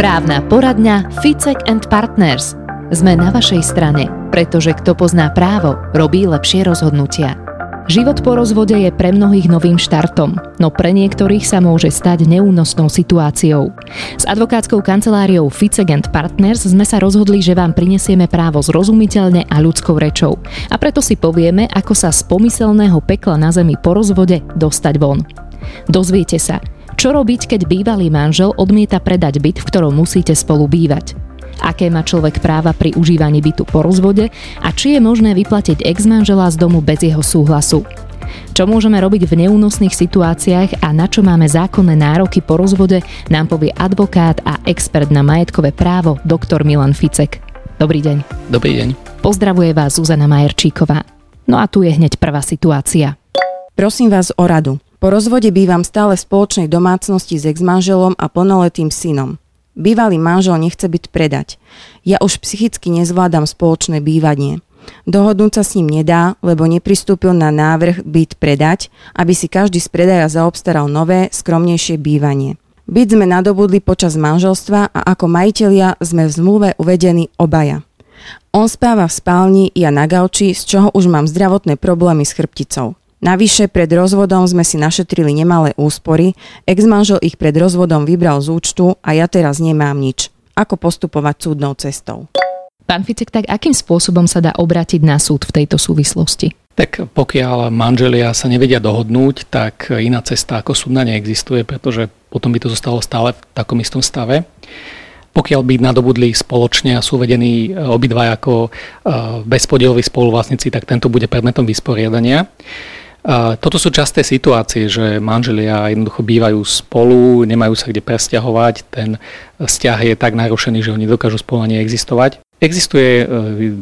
Právna poradňa Ficek and Partners. Sme na vašej strane, pretože kto pozná právo, robí lepšie rozhodnutia. Život po rozvode je pre mnohých novým štartom, no pre niektorých sa môže stať neúnosnou situáciou. S advokátskou kanceláriou Ficek Partners sme sa rozhodli, že vám prinesieme právo zrozumiteľne a ľudskou rečou. A preto si povieme, ako sa z pomyselného pekla na zemi po rozvode dostať von. Dozviete sa, čo robiť, keď bývalý manžel odmieta predať byt, v ktorom musíte spolu bývať? Aké má človek práva pri užívaní bytu po rozvode a či je možné vyplatiť ex-manžela z domu bez jeho súhlasu? Čo môžeme robiť v neúnosných situáciách a na čo máme zákonné nároky po rozvode, nám povie advokát a expert na majetkové právo dr. Milan Ficek. Dobrý deň. Dobrý deň. Pozdravuje vás Zuzana Majerčíková. No a tu je hneď prvá situácia. Prosím vás o radu. Po rozvode bývam stále v spoločnej domácnosti s ex-manželom a plnoletým synom. Bývalý manžel nechce byť predať. Ja už psychicky nezvládam spoločné bývanie. Dohodnúť sa s ním nedá, lebo nepristúpil na návrh byt predať, aby si každý z predaja zaobstaral nové, skromnejšie bývanie. Byt sme nadobudli počas manželstva a ako majitelia sme v zmluve uvedení obaja. On spáva v spálni, ja na gauči, z čoho už mám zdravotné problémy s chrbticou. Navyše pred rozvodom sme si našetrili nemalé úspory, ex-manžel ich pred rozvodom vybral z účtu a ja teraz nemám nič. Ako postupovať súdnou cestou? Pán Ficek, tak akým spôsobom sa dá obrátiť na súd v tejto súvislosti? Tak pokiaľ manželia sa nevedia dohodnúť, tak iná cesta ako súdna neexistuje, pretože potom by to zostalo stále v takom istom stave. Pokiaľ by nadobudli spoločne a sú vedení obidva ako bezpodieloví spoluvlastníci, tak tento bude predmetom vysporiadania. Toto sú časté situácie, že manželia jednoducho bývajú spolu, nemajú sa kde presťahovať, ten vzťah je tak narušený, že oni dokážu spolu ani existovať. Existuje e,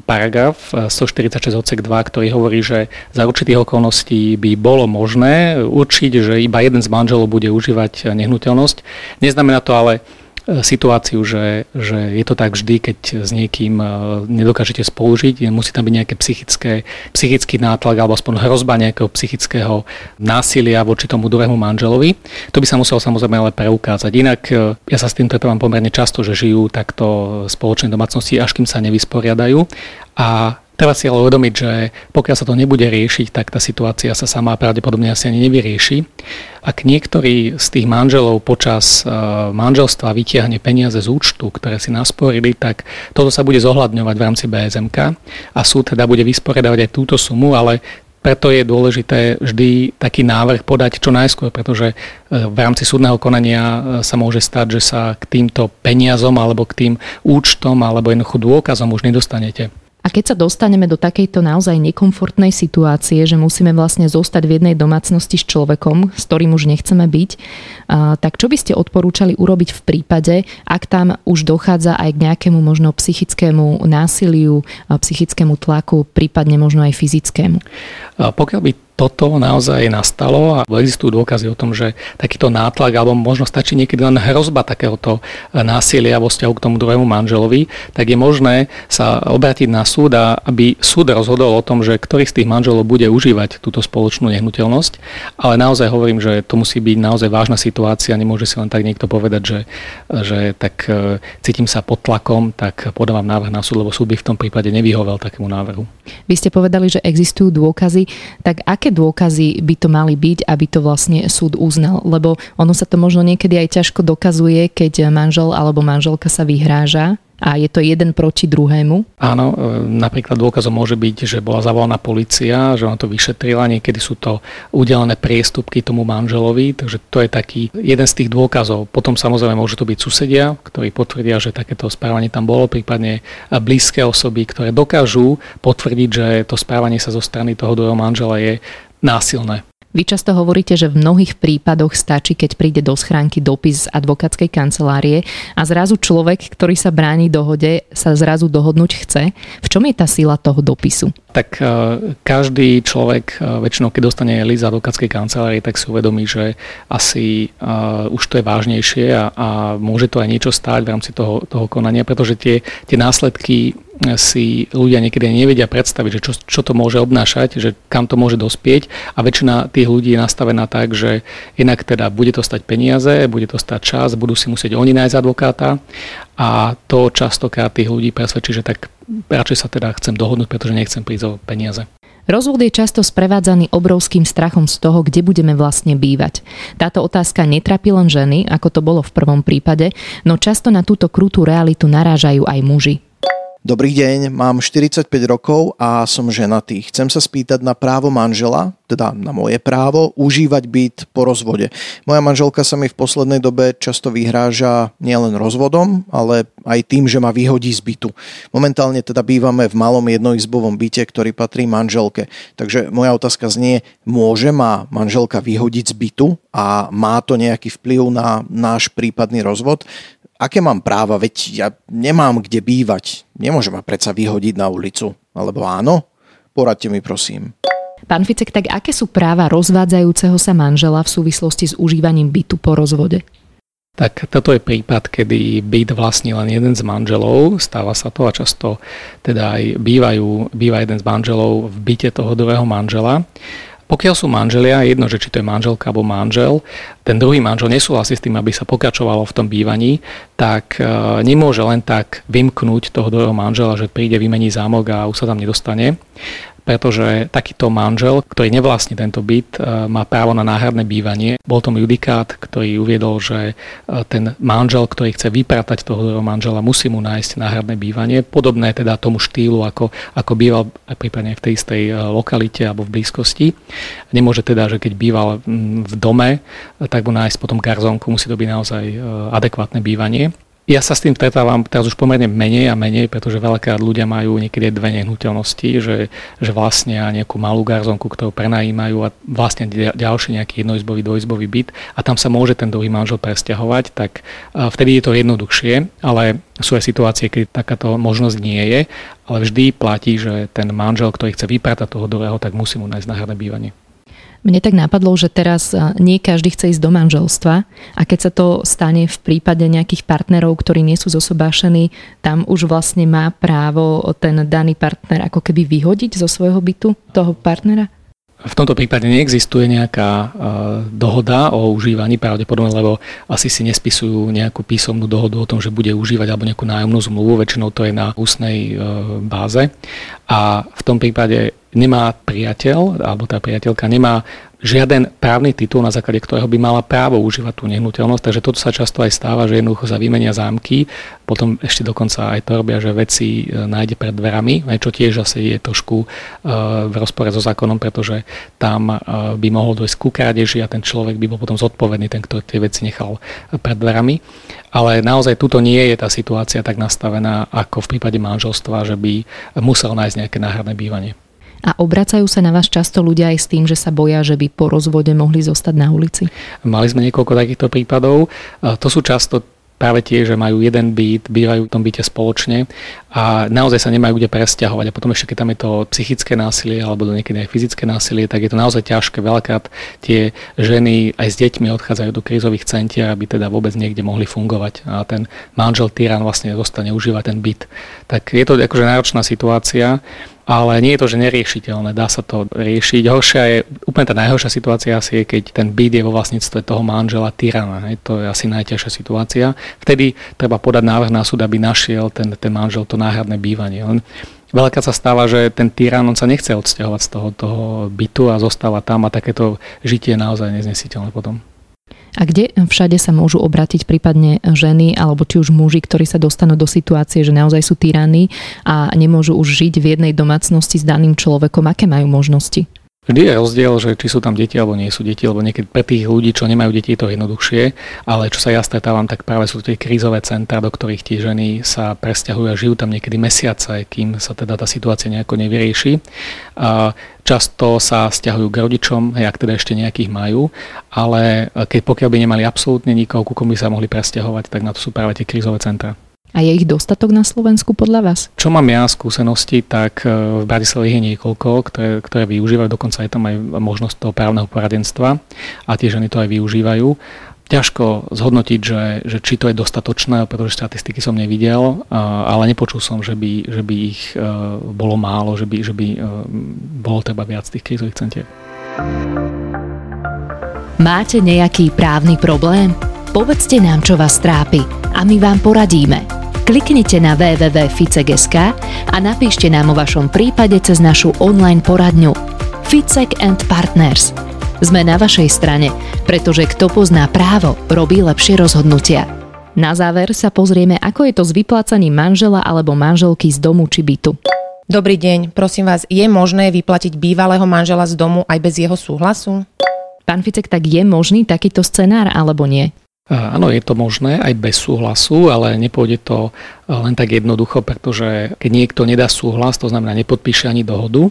paragraf 146 odsek 2, ktorý hovorí, že za určitých okolností by bolo možné určiť, že iba jeden z manželov bude užívať nehnuteľnosť. Neznamená to ale, situáciu, že, že je to tak vždy, keď s niekým e, nedokážete spolužiť, musí tam byť nejaké psychické, psychický nátlak alebo aspoň hrozba nejakého psychického násilia voči tomu druhému manželovi. To by sa muselo samozrejme ale preukázať. Inak e, ja sa s tým stretávam pomerne často, že žijú takto spoločné domácnosti, až kým sa nevysporiadajú. A Treba si ale uvedomiť, že pokiaľ sa to nebude riešiť, tak tá situácia sa sama pravdepodobne asi ani nevyrieši. Ak niektorý z tých manželov počas e, manželstva vytiahne peniaze z účtu, ktoré si nasporili, tak toto sa bude zohľadňovať v rámci BSMK a súd teda bude vysporiadavať aj túto sumu, ale preto je dôležité vždy taký návrh podať čo najskôr, pretože e, v rámci súdneho konania e, sa môže stať, že sa k týmto peniazom alebo k tým účtom alebo jednoducho dôkazom už nedostanete. A keď sa dostaneme do takejto naozaj nekomfortnej situácie, že musíme vlastne zostať v jednej domácnosti s človekom, s ktorým už nechceme byť, tak čo by ste odporúčali urobiť v prípade, ak tam už dochádza aj k nejakému možno psychickému násiliu, psychickému tlaku, prípadne možno aj fyzickému? Pokiaľ by toto naozaj nastalo a existujú dôkazy o tom, že takýto nátlak alebo možno stačí niekedy len hrozba takéhoto násilia vo vzťahu k tomu druhému manželovi, tak je možné sa obrátiť na súd a aby súd rozhodol o tom, že ktorý z tých manželov bude užívať túto spoločnú nehnuteľnosť. Ale naozaj hovorím, že to musí byť naozaj vážna situácia, nemôže si len tak niekto povedať, že, že tak e, cítim sa pod tlakom, tak podávam návrh na súd, lebo súd by v tom prípade nevyhovel takému návrhu. Vy ste povedali, že existujú dôkazy, tak aké dôkazy by to mali byť, aby to vlastne súd uznal? Lebo ono sa to možno niekedy aj ťažko dokazuje, keď manžel alebo manželka sa vyhráža a je to jeden proti druhému? Áno, e, napríklad dôkazom môže byť, že bola zavolaná policia, že ona to vyšetrila, niekedy sú to udelené priestupky tomu manželovi, takže to je taký jeden z tých dôkazov. Potom samozrejme môžu to byť susedia, ktorí potvrdia, že takéto správanie tam bolo, prípadne blízke osoby, ktoré dokážu potvrdiť, že to správanie sa zo strany toho druhého manžela je násilné. Vy často hovoríte, že v mnohých prípadoch stačí, keď príde do schránky dopis z advokátskej kancelárie a zrazu človek, ktorý sa bráni dohode, sa zrazu dohodnúť chce. V čom je tá sila toho dopisu? Tak e, každý človek e, väčšinou, keď dostane list z advokátskej kancelárie, tak si uvedomí, že asi uh, už to je vážnejšie a, a môže to aj niečo stáť v rámci toho, toho konania, pretože tie, tie následky si ľudia niekedy nevedia predstaviť, že čo, čo to môže obnášať, že kam to môže dospieť a väčšina tých ľudí je nastavená tak, že inak teda bude to stať peniaze, bude to stať čas, budú si musieť oni nájsť advokáta a to častokrát tých ľudí presvedčí, že tak radšej sa teda chcem dohodnúť, pretože nechcem prísť o peniaze. Rozvod je často sprevádzaný obrovským strachom z toho, kde budeme vlastne bývať. Táto otázka netrapí len ženy, ako to bolo v prvom prípade, no často na túto krutú realitu narážajú aj muži. Dobrý deň, mám 45 rokov a som ženatý. Chcem sa spýtať na právo manžela, teda na moje právo, užívať byt po rozvode. Moja manželka sa mi v poslednej dobe často vyhráža nielen rozvodom, ale aj tým, že ma vyhodí z bytu. Momentálne teda bývame v malom jednoizbovom byte, ktorý patrí manželke. Takže moja otázka znie, môže ma manželka vyhodiť z bytu a má to nejaký vplyv na náš prípadný rozvod? Aké mám práva, veď ja nemám kde bývať, nemôžem ma predsa vyhodiť na ulicu. Alebo áno? Poradte mi prosím. Pán Ficek, tak aké sú práva rozvádzajúceho sa manžela v súvislosti s užívaním bytu po rozvode? Tak toto je prípad, kedy byt vlastní len jeden z manželov, stáva sa to a často teda aj bývajú, býva jeden z manželov v byte toho druhého manžela. Pokiaľ sú manželia, jedno, že či to je manželka alebo manžel, ten druhý manžel nesúhlasí s tým, aby sa pokračovalo v tom bývaní, tak e, nemôže len tak vymknúť toho druhého manžela, že príde, vymení zámok a už sa tam nedostane pretože takýto manžel, ktorý nevlastní tento byt, e, má právo na náhradné bývanie. Bol tom judikát, ktorý uviedol, že e, ten manžel, ktorý chce vypratať toho druhého manžela, musí mu nájsť náhradné bývanie, podobné teda tomu štýlu, ako, ako býval aj prípadne v tej istej e, lokalite alebo v blízkosti. Nemôže teda, že keď býval v dome, tak mu nájsť potom garzonku, musí to byť naozaj adekvátne bývanie. Ja sa s tým stretávam teraz už pomerne menej a menej, pretože veľakrát ľudia majú niekedy dve nehnuteľnosti, že, že vlastne nejakú malú garzonku, ktorú prenajímajú a vlastne ďalší nejaký jednoizbový, dvojizbový byt a tam sa môže ten druhý manžel presťahovať, tak vtedy je to jednoduchšie, ale sú aj situácie, keď takáto možnosť nie je, ale vždy platí, že ten manžel, ktorý chce vypratať toho druhého, tak musí mu nájsť náhradné bývanie. Mne tak napadlo, že teraz nie každý chce ísť do manželstva a keď sa to stane v prípade nejakých partnerov, ktorí nie sú zosobášení, tam už vlastne má právo ten daný partner ako keby vyhodiť zo svojho bytu toho partnera? V tomto prípade neexistuje nejaká dohoda o užívaní, pravdepodobne, lebo asi si nespisujú nejakú písomnú dohodu o tom, že bude užívať alebo nejakú nájomnú zmluvu, väčšinou to je na ústnej e, báze. A v tom prípade nemá priateľ, alebo tá priateľka nemá žiaden právny titul, na základe ktorého by mala právo užívať tú nehnuteľnosť. Takže toto sa často aj stáva, že jednoducho sa vymenia zámky, potom ešte dokonca aj to robia, že veci e, nájde pred dverami, čo tiež asi je trošku e, v rozpore so zákonom, pretože tam e, by mohol dojsť ku krádeži a ten človek by bol potom zodpovedný, ten, ktorý tie veci nechal pred dverami. Ale naozaj tuto nie je tá situácia tak nastavená ako v prípade manželstva, že by musel nájsť nejaké náhradné bývanie. A obracajú sa na vás často ľudia aj s tým, že sa boja, že by po rozvode mohli zostať na ulici? Mali sme niekoľko takýchto prípadov. To sú často práve tie, že majú jeden byt, bývajú v tom byte spoločne a naozaj sa nemajú kde presťahovať. A potom ešte, keď tam je to psychické násilie alebo do niekedy aj fyzické násilie, tak je to naozaj ťažké. Veľakrát tie ženy aj s deťmi odchádzajú do krízových centier, aby teda vôbec niekde mohli fungovať. A ten manžel tyran vlastne zostane užívať ten byt. Tak je to akože náročná situácia ale nie je to, že neriešiteľné, dá sa to riešiť. Horšia je, úplne tá najhoršia situácia asi je, keď ten byt je vo vlastníctve toho manžela tyrana. Hej. To je asi najťažšia situácia. Vtedy treba podať návrh na súd, aby našiel ten, ten manžel to náhradné bývanie. Len Veľakrát sa stáva, že ten tyran on sa nechce odsťahovať z toho, toho bytu a zostáva tam a takéto žitie je naozaj neznesiteľné potom. A kde všade sa môžu obrátiť prípadne ženy alebo či už muži, ktorí sa dostanú do situácie, že naozaj sú tyranní a nemôžu už žiť v jednej domácnosti s daným človekom? Aké majú možnosti? Vždy je rozdiel, že či sú tam deti alebo nie sú deti, lebo niekedy pre tých ľudí, čo nemajú deti, je to jednoduchšie, ale čo sa ja stretávam, tak práve sú tie krízové centra, do ktorých tie ženy sa presťahujú a žijú tam niekedy mesiace, kým sa teda tá situácia nejako nevyrieši. A často sa stiahujú k rodičom, ak teda ešte nejakých majú, ale keď pokiaľ by nemali absolútne nikoho, ku komu by sa mohli presťahovať, tak na to sú práve tie krízové centra. A je ich dostatok na Slovensku podľa vás? Čo mám ja skúsenosti, tak e, v Bratislave je niekoľko, ktoré, ktoré využívajú, dokonca je tam aj možnosť toho právneho poradenstva a tie ženy to aj využívajú. ťažko zhodnotiť, že, že či to je dostatočné, pretože štatistiky som nevidel, ale nepočul som, že by, že by ich e, bolo málo, že by, že by e, bolo treba viac tých krízových centier. Máte nejaký právny problém? Povedzte nám, čo vás trápi a my vám poradíme. Kliknite na www.ficek.sk a napíšte nám o vašom prípade cez našu online poradňu Ficek and Partners – sme na vašej strane, pretože kto pozná právo, robí lepšie rozhodnutia. Na záver sa pozrieme, ako je to s vyplácaním manžela alebo manželky z domu či bytu. Dobrý deň, prosím vás, je možné vyplatiť bývalého manžela z domu aj bez jeho súhlasu? Pán Ficek, tak je možný takýto scenár alebo nie? Áno, je to možné aj bez súhlasu, ale nepôjde to len tak jednoducho, pretože keď niekto nedá súhlas, to znamená nepodpíše ani dohodu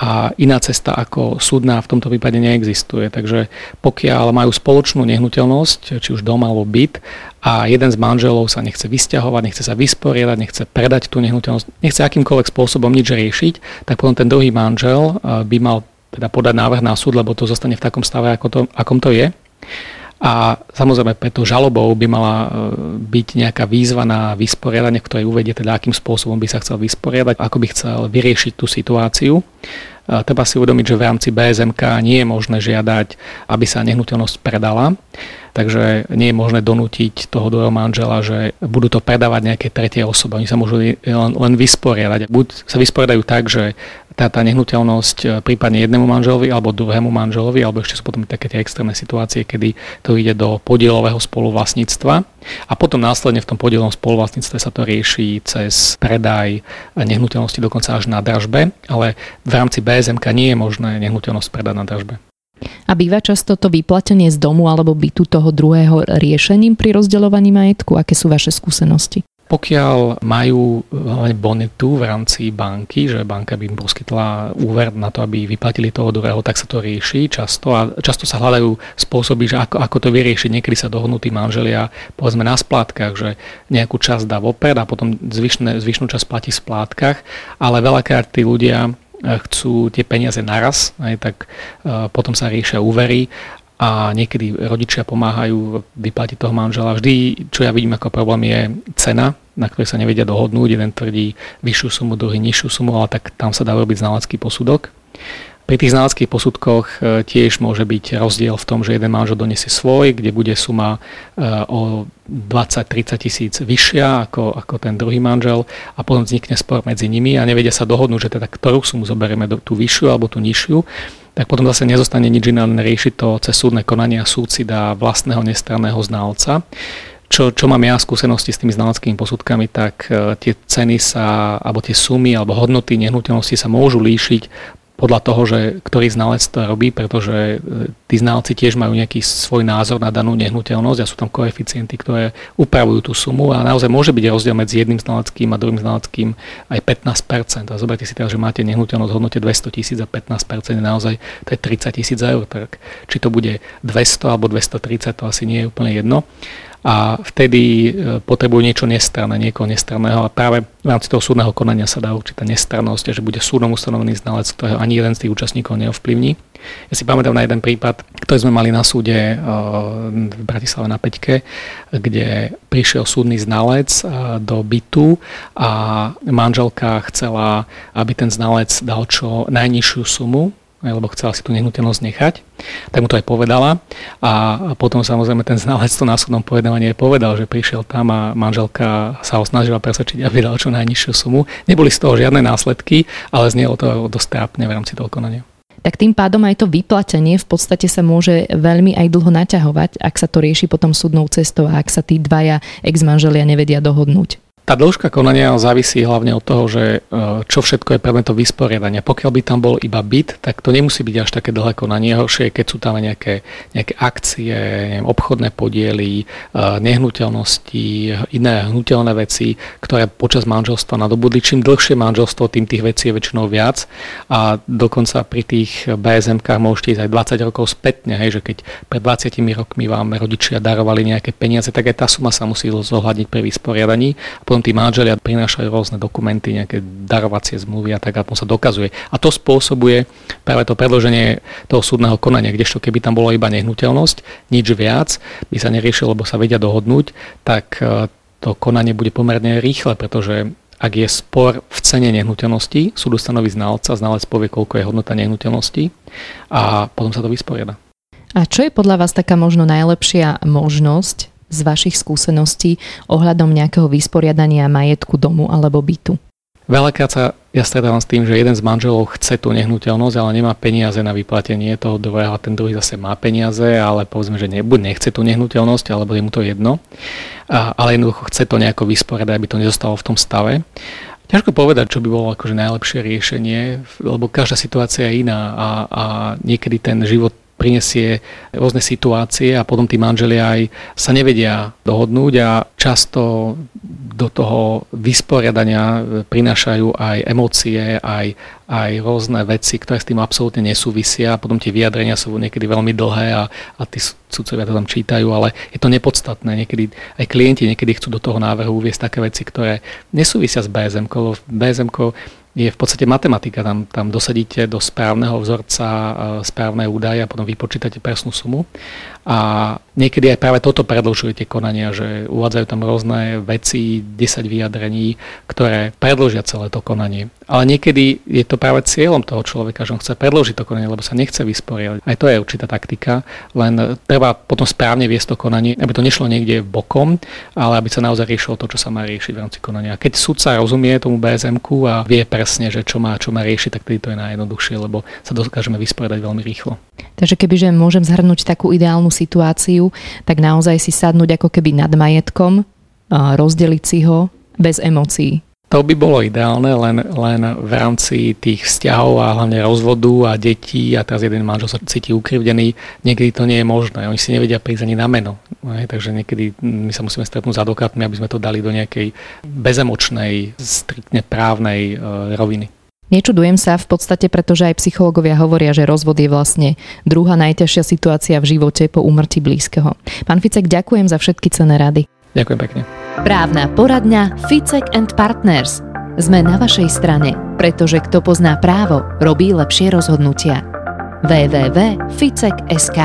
a iná cesta ako súdna v tomto prípade neexistuje. Takže pokiaľ majú spoločnú nehnuteľnosť, či už dom alebo byt a jeden z manželov sa nechce vysťahovať, nechce sa vysporiadať, nechce predať tú nehnuteľnosť, nechce akýmkoľvek spôsobom nič riešiť, tak potom ten druhý manžel by mal teda podať návrh na súd, lebo to zostane v takom stave, ako to, akom to je. A samozrejme preto žalobou by mala e, byť nejaká výzva na vysporiadanie, v ktorej uvedie teda, akým spôsobom by sa chcel vysporiadať, ako by chcel vyriešiť tú situáciu. Treba si uvedomiť, že v rámci BSMK nie je možné žiadať, aby sa nehnuteľnosť predala, takže nie je možné donútiť toho druhého manžela, že budú to predávať nejaké tretie osoby. Oni sa môžu len, len vysporiadať. Buď sa vysporiadajú tak, že tá, tá nehnuteľnosť e, prípadne jednému manželovi alebo druhému manželovi, alebo ešte sú potom také tie extrémne situácie, kedy to ide do podielového spoluvlastníctva a potom následne v tom podielovom spoluvlastníctve sa to rieši cez predaj nehnuteľnosti dokonca až na dražbe, ale v rámci BSMK nie je možné nehnuteľnosť predať na dražbe. A býva často to vyplatenie z domu alebo bytu toho druhého riešením pri rozdeľovaní majetku? Aké sú vaše skúsenosti? Pokiaľ majú bonitu v rámci banky, že banka by im poskytla úver na to, aby vyplatili toho druhého, tak sa to rieši často a často sa hľadajú spôsoby, že ako, ako to vyriešiť. Niekedy sa dohodnutí manželia povedzme na splátkach, že nejakú časť dá vopred a potom zvyšné, zvyšnú časť platí v splátkach, ale veľakrát tí ľudia eh, chcú tie peniaze naraz, aj, tak uh, potom sa riešia úvery a niekedy rodičia pomáhajú vyplatiť toho manžela. Vždy, čo ja vidím ako problém, je cena, na ktorej sa nevedia dohodnúť. Jeden tvrdí vyššiu sumu, druhý nižšiu sumu, ale tak tam sa dá robiť znalecký posudok. Pri tých znaleckých posudkoch e, tiež môže byť rozdiel v tom, že jeden manžel donesie svoj, kde bude suma e, o 20-30 tisíc vyššia ako, ako ten druhý manžel a potom vznikne spor medzi nimi a nevedia sa dohodnúť, že teda ktorú sumu zoberieme, tú vyššiu alebo tú nižšiu tak potom zase nezostane nič iné, len riešiť to cez súdne konania súd si dá vlastného nestranného znalca. Čo, čo mám ja skúsenosti s tými znaleckými posudkami, tak e, tie ceny sa, alebo tie sumy, alebo hodnoty nehnuteľnosti sa môžu líšiť podľa toho, že ktorý znalec to robí, pretože e, tí znalci tiež majú nejaký svoj názor na danú nehnuteľnosť a sú tam koeficienty, ktoré upravujú tú sumu a naozaj môže byť rozdiel medzi jedným znaleckým a druhým znaleckým aj 15%. A zoberte si teraz, že máte nehnuteľnosť v hodnote 200 tisíc a 15% je naozaj to je 30 tisíc eur. Tak či to bude 200 alebo 230, to asi nie je úplne jedno a vtedy e, potrebujú niečo nestranné, niekoho nestranného a práve v rámci toho súdneho konania sa dá určitá nestrannosť, že bude súdom ustanovený znalec, ktorého ani jeden z tých účastníkov neovplyvní. Ja si pamätám na jeden prípad, ktorý sme mali na súde e, v Bratislave na Peťke, kde prišiel súdny znalec e, do bytu a manželka chcela, aby ten znalec dal čo najnižšiu sumu, lebo chcela si tú nehnuteľnosť nechať, tak mu to aj povedala a potom samozrejme ten znalec to následnom povedaní aj povedal, že prišiel tam a manželka sa ho snažila presvedčiť, aby dal čo najnižšiu sumu. Neboli z toho žiadne následky, ale znelo to dosť trápne v rámci toho konania tak tým pádom aj to vyplatenie v podstate sa môže veľmi aj dlho naťahovať, ak sa to rieši potom súdnou cestou a ak sa tí dvaja ex-manželia nevedia dohodnúť. Tá dĺžka konania závisí hlavne od toho, že e, čo všetko je predmetom vysporiadania. Pokiaľ by tam bol iba byt, tak to nemusí byť až také dlhé konanie. Horšie keď sú tam nejaké, nejaké akcie, neviem, obchodné podiely, e, nehnuteľnosti, iné hnutelné veci, ktoré počas manželstva nadobudli. Čím dlhšie manželstvo, tým tých vecí je väčšinou viac. A dokonca pri tých BSM-kách môžete ísť aj 20 rokov spätne, hej, že keď pred 20 rokmi vám rodičia darovali nejaké peniaze, tak aj tá suma sa musí zohľadniť pri vysporiadaní. A potom tí manželia prinášajú rôzne dokumenty, nejaké darovacie zmluvy a tak a potom sa dokazuje. A to spôsobuje práve to predloženie toho súdneho konania, kdežto keby tam bolo iba nehnuteľnosť, nič viac, by sa neriešilo, lebo sa vedia dohodnúť, tak e, to konanie bude pomerne rýchle, pretože ak je spor v cene nehnuteľnosti, súd ustanoví znalca, znalec povie, koľko je hodnota nehnuteľnosti a potom sa to vysporiada. A čo je podľa vás taká možno najlepšia možnosť z vašich skúseností ohľadom nejakého vysporiadania majetku domu alebo bytu? Veľakrát sa ja stretávam s tým, že jeden z manželov chce tú nehnuteľnosť, ale nemá peniaze na vyplatenie toho druhého a ten druhý zase má peniaze, ale povedzme, že ne, buď nechce tú nehnuteľnosť, alebo je mu to jedno, a, ale jednoducho chce to nejako vysporiadať, aby to nezostalo v tom stave. Ťažko povedať, čo by bolo akože najlepšie riešenie, lebo každá situácia je iná a, a niekedy ten život prinesie rôzne situácie a potom tí manželia aj sa nevedia dohodnúť a často do toho vysporiadania prinášajú aj emócie, aj, aj rôzne veci, ktoré s tým absolútne nesúvisia a potom tie vyjadrenia sú niekedy veľmi dlhé a, a tí sudcovia to tam čítajú, ale je to nepodstatné. Niekedy aj klienti niekedy chcú do toho návrhu uviesť také veci, ktoré nesúvisia s BSM. BSM je v podstate matematika. Tam, tam dosadíte do správneho vzorca e, správne údaje a potom vypočítate presnú sumu. A niekedy aj práve toto predlžuje tie konania, že uvádzajú tam rôzne veci, 10 vyjadrení, ktoré predlžia celé to konanie. Ale niekedy je to práve cieľom toho človeka, že on chce predložiť to konanie, lebo sa nechce vysporiadať. Aj to je určitá taktika, len treba potom správne viesť to konanie, aby to nešlo niekde bokom, ale aby sa naozaj riešilo to, čo sa má riešiť v rámci konania. Keď sudca rozumie tomu bsm a vie presne, že čo má, čo má riešiť, tak tedy to je najjednoduchšie, lebo sa dokážeme vysporiadať veľmi rýchlo. Takže kebyže môžem zhrnúť takú ideálnu situáciu, tak naozaj si sadnúť ako keby nad majetkom, rozdeliť si ho bez emócií. To by bolo ideálne len, len v rámci tých vzťahov a hlavne rozvodu a detí a teraz jeden manžel sa cíti ukrivdený. Niekedy to nie je možné. Oni si nevedia prísť ani na meno. Takže niekedy my sa musíme stretnúť s advokátmi, aby sme to dali do nejakej bezemočnej, striktne právnej e, roviny. Nečudujem sa v podstate, pretože aj psychológovia hovoria, že rozvod je vlastne druhá najťažšia situácia v živote po úmrtí blízkeho. Pán Ficek, ďakujem za všetky cené rady. Ďakujem pekne. Právna poradňa Ficek and Partners. Sme na vašej strane, pretože kto pozná právo, robí lepšie rozhodnutia. www.ficek.sk